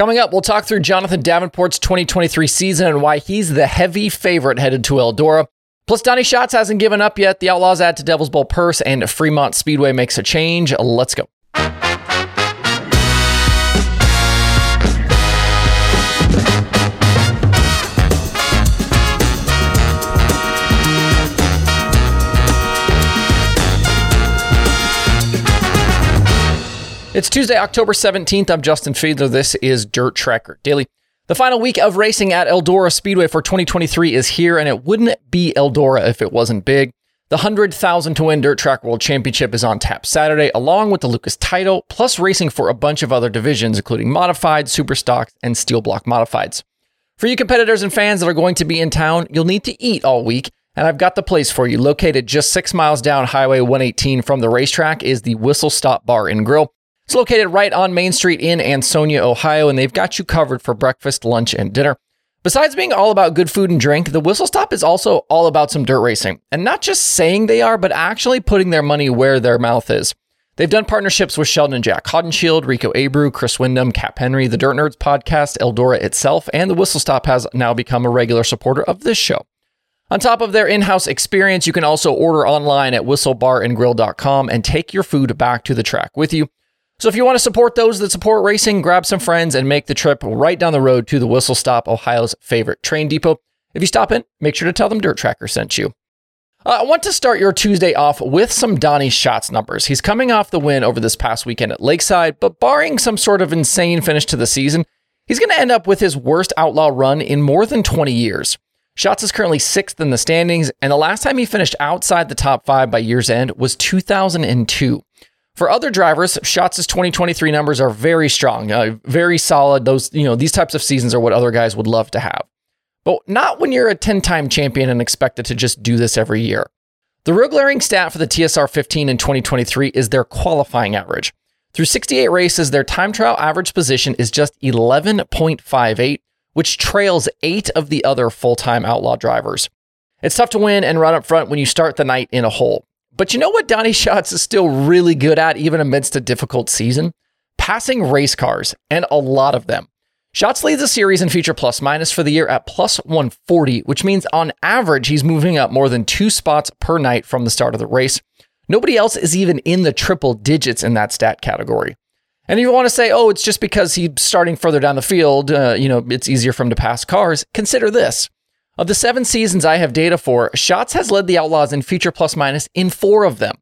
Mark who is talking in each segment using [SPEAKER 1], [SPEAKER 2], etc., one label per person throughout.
[SPEAKER 1] Coming up, we'll talk through Jonathan Davenport's 2023 season and why he's the heavy favorite headed to Eldora. Plus, Donny Schatz hasn't given up yet. The Outlaws add to Devil's Bowl purse, and Fremont Speedway makes a change. Let's go. It's Tuesday, October 17th. I'm Justin Fiedler. This is Dirt Tracker Daily. The final week of racing at Eldora Speedway for 2023 is here, and it wouldn't be Eldora if it wasn't big. The 100,000 to win Dirt Track World Championship is on tap Saturday, along with the Lucas title, plus racing for a bunch of other divisions, including modified, super stocks, and steel block modifieds. For you competitors and fans that are going to be in town, you'll need to eat all week, and I've got the place for you. Located just six miles down Highway 118 from the racetrack is the Whistle Stop Bar and Grill. It's located right on Main Street in Ansonia, Ohio, and they've got you covered for breakfast, lunch, and dinner. Besides being all about good food and drink, the Whistle Stop is also all about some dirt racing. And not just saying they are, but actually putting their money where their mouth is. They've done partnerships with Sheldon and Jac Haudenschild, Rico Abreu, Chris Windom, Cap Henry, the Dirt Nerds podcast, Eldora itself, and the Whistle Stop has now become a regular supporter of this show. On top of their in house experience, you can also order online at whistlebarandgrill.com and take your food back to the track with you. So if you want to support those that support racing, grab some friends and make the trip right down the road to the Whistle Stop, Ohio's favorite train depot. If you stop in, make sure to tell them Dirt Tracker sent you. Uh, I want to start your Tuesday off with some Donny Schatz numbers. He's coming off the win over this past weekend at Lakeside, but barring some sort of insane finish to the season, he's going to end up with his worst outlaw run in more than 20 years. Schatz is currently sixth in the standings, and the last time he finished outside the top five by year's end was 2002. For other drivers, Schatz' 2023 numbers are very strong, uh, very solid. Those, you know, these types of seasons are what other guys would love to have. But not when you're a 10-time champion and expected to just do this every year. The real glaring stat for the TSR 15 in 2023 is their qualifying average. Through 68 races, their time trial average position is just 11.58, which trails eight of the other full time outlaw drivers. It's tough to win and run up front when you start the night in a hole. But you know what Donny Schatz is still really good at, even amidst a difficult season? Passing race cars, and a lot of them. Schatz leads the series in feature plus minus for the year at plus 140, which means on average he's moving up more than two spots per night from the start of the race. Nobody else is even in the triple digits in that stat category. And if you want to say, oh, it's just because he's starting further down the field, uh, you know, it's easier for him to pass cars, consider this. Of the seven seasons I have data for, Schatz has led the Outlaws in feature plus minus in four of them.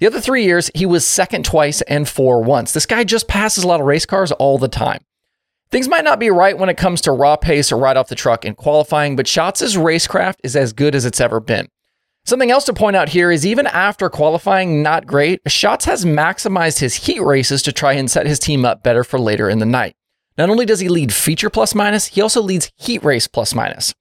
[SPEAKER 1] The other three years, he was second twice and four once. This guy just passes a lot of race cars all the time. Things might not be right when it comes to raw pace or right off the truck in qualifying, but Schatz' racecraft is as good as it's ever been. Something else to point out here is even after qualifying not great, Schatz has maximized his heat races to try and set his team up better for later in the night. Not only does he lead feature plus minus, he also leads heat race plus minus.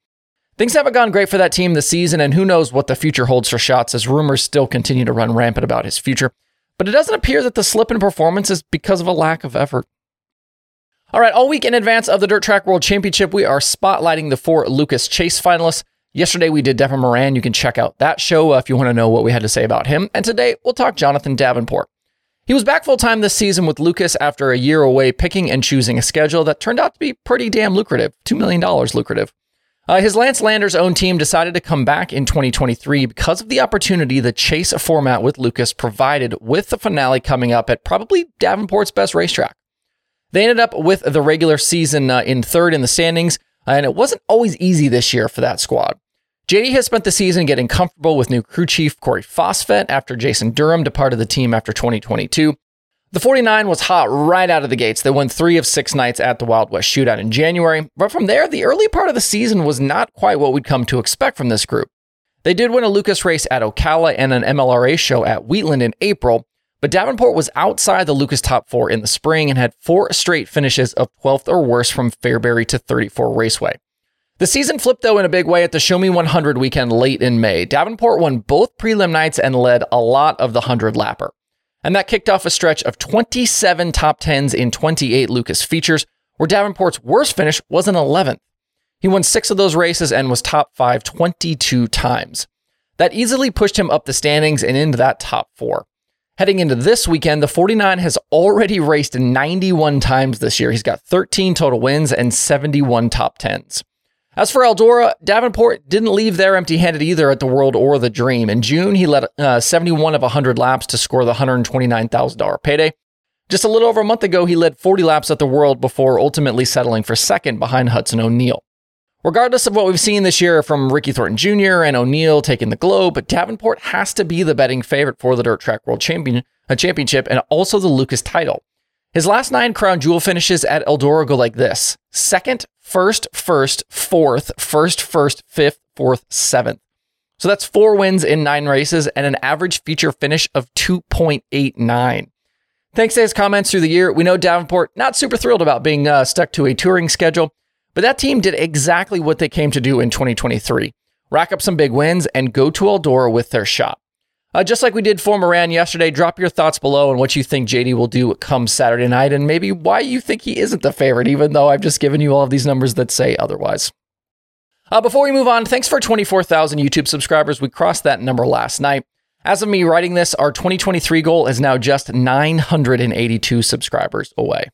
[SPEAKER 1] Things haven't gone great for that team this season, and who knows what the future holds for Schatz as rumors still continue to run rampant about his future. But it doesn't appear that the slip in performance is because of a lack of effort. All right, all week in advance of the Dirt Track World Championship, we are spotlighting the four Lucas Chase finalists. Yesterday we did Devin Moran. You can check out that show uh, if you want to know what we had to say about him. And today we'll talk Jonathan Davenport. He was back full time this season with Lucas after a year away, picking and choosing a schedule that turned out to be pretty damn lucrative $2 million lucrative. Uh, his Lance Landers own team decided to come back in 2023 because of the opportunity the chase format with Lucas provided with the finale coming up at probably Davenport's best racetrack. They ended up with the regular season uh, in third in the standings, and it wasn't always easy this year for that squad. JD has spent the season getting comfortable with new crew chief Corey Phosphate after Jason Durham departed the team after 2022. The 49 was hot right out of the gates. They won three of six nights at the Wild West Shootout in January, but from there, the early part of the season was not quite what we'd come to expect from this group. They did win a Lucas race at Ocala and an MLRA show at Wheatland in April, but Davenport was outside the Lucas top four in the spring and had four straight finishes of 12th or worse from Fairbury to 34 Raceway. The season flipped though in a big way at the Show Me 100 weekend late in May. Davenport won both prelim nights and led a lot of the 100 lapper. And that kicked off a stretch of 27 top 10s in 28 Lucas features, where Davenport's worst finish was an 11th. He won six of those races and was top five 22 times. That easily pushed him up the standings and into that top four. Heading into this weekend, the 49 has already raced 91 times this year. He's got 13 total wins and 71 top 10s. As for Eldora, Davenport didn't leave there empty handed either at the World or the Dream. In June, he led uh, 71 of 100 laps to score the $129,000 payday. Just a little over a month ago, he led 40 laps at the World before ultimately settling for second behind Hudson O'Neal. Regardless of what we've seen this year from Ricky Thornton Jr. and O'Neal taking the globe, Davenport has to be the betting favorite for the Dirt Track World Champion, uh, Championship and also the Lucas title. His last nine crown jewel finishes at Eldora go like this second, first, first, fourth, first, first, fifth, fourth, seventh. So that's four wins in nine races and an average feature finish of 2.89. Thanks to his comments through the year, we know Davenport not super thrilled about being uh, stuck to a touring schedule. But that team did exactly what they came to do in 2023 rack up some big wins and go to Eldora with their shot. Uh, just like we did for Moran yesterday, drop your thoughts below on what you think JD will do come Saturday night and maybe why you think he isn't the favorite, even though I've just given you all of these numbers that say otherwise. Uh, before we move on, thanks for 24,000 YouTube subscribers. We crossed that number last night. As of me writing this, our 2023 goal is now just 982 subscribers away.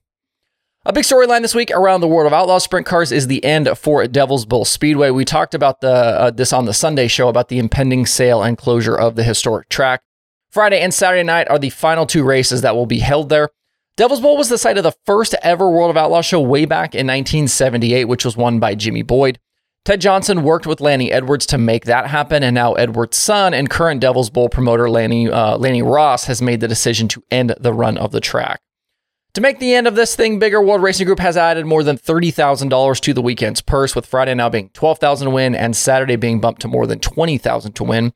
[SPEAKER 1] A big storyline this week around the World of Outlaw sprint cars is the end for Devil's Bowl Speedway. We talked about the uh, this on the Sunday show about the impending sale and closure of the historic track. Friday and Saturday night are the final two races that will be held there. Devil's Bowl was the site of the first ever World of Outlaw show way back in 1978, which was won by Jimmy Boyd. Ted Johnson worked with Lanny Edwards to make that happen, and now Edwards' son and current Devil's Bowl promoter Lanny uh, Lanny Ross has made the decision to end the run of the track. To make the end of this thing bigger, World Racing Group has added more than $30,000 to the weekend's purse, with Friday now being 12000 to win and Saturday being bumped to more than 20000 to win.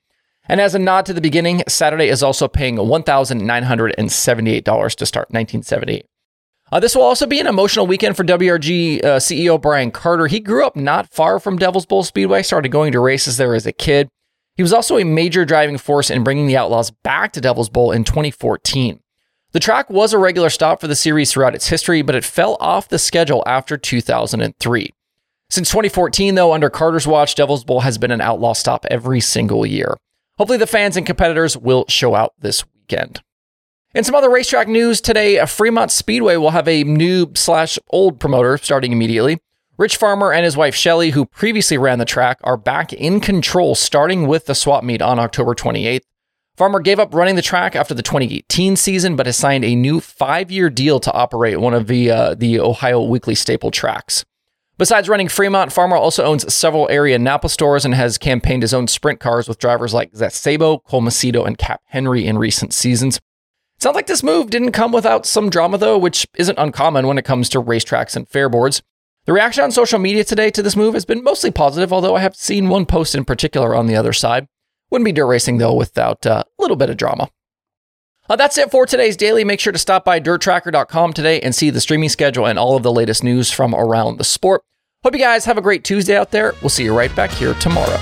[SPEAKER 1] And as a nod to the beginning, Saturday is also paying $1,978 to start 1978. Uh, this will also be an emotional weekend for WRG uh, CEO Brian Carter. He grew up not far from Devil's Bowl Speedway, started going to races there as a kid. He was also a major driving force in bringing the Outlaws back to Devil's Bowl in 2014. The track was a regular stop for the series throughout its history, but it fell off the schedule after 2003. Since 2014, though, under Carter's watch, Devil's Bowl has been an outlaw stop every single year. Hopefully, the fans and competitors will show out this weekend. In some other racetrack news today, Fremont Speedway will have a new slash old promoter starting immediately. Rich Farmer and his wife Shelly, who previously ran the track, are back in control starting with the swap meet on October 28th. Farmer gave up running the track after the 2018 season, but has signed a new five-year deal to operate one of the uh, the Ohio Weekly staple tracks. Besides running Fremont, Farmer also owns several area Napa stores and has campaigned his own sprint cars with drivers like Cole Macedo, and Cap Henry in recent seasons. Sounds like this move didn't come without some drama, though, which isn't uncommon when it comes to racetracks and fairboards. The reaction on social media today to this move has been mostly positive, although I have seen one post in particular on the other side. Wouldn't be dirt racing though without uh, a little bit of drama. Uh, that's it for today's daily. Make sure to stop by dirttracker.com today and see the streaming schedule and all of the latest news from around the sport. Hope you guys have a great Tuesday out there. We'll see you right back here tomorrow.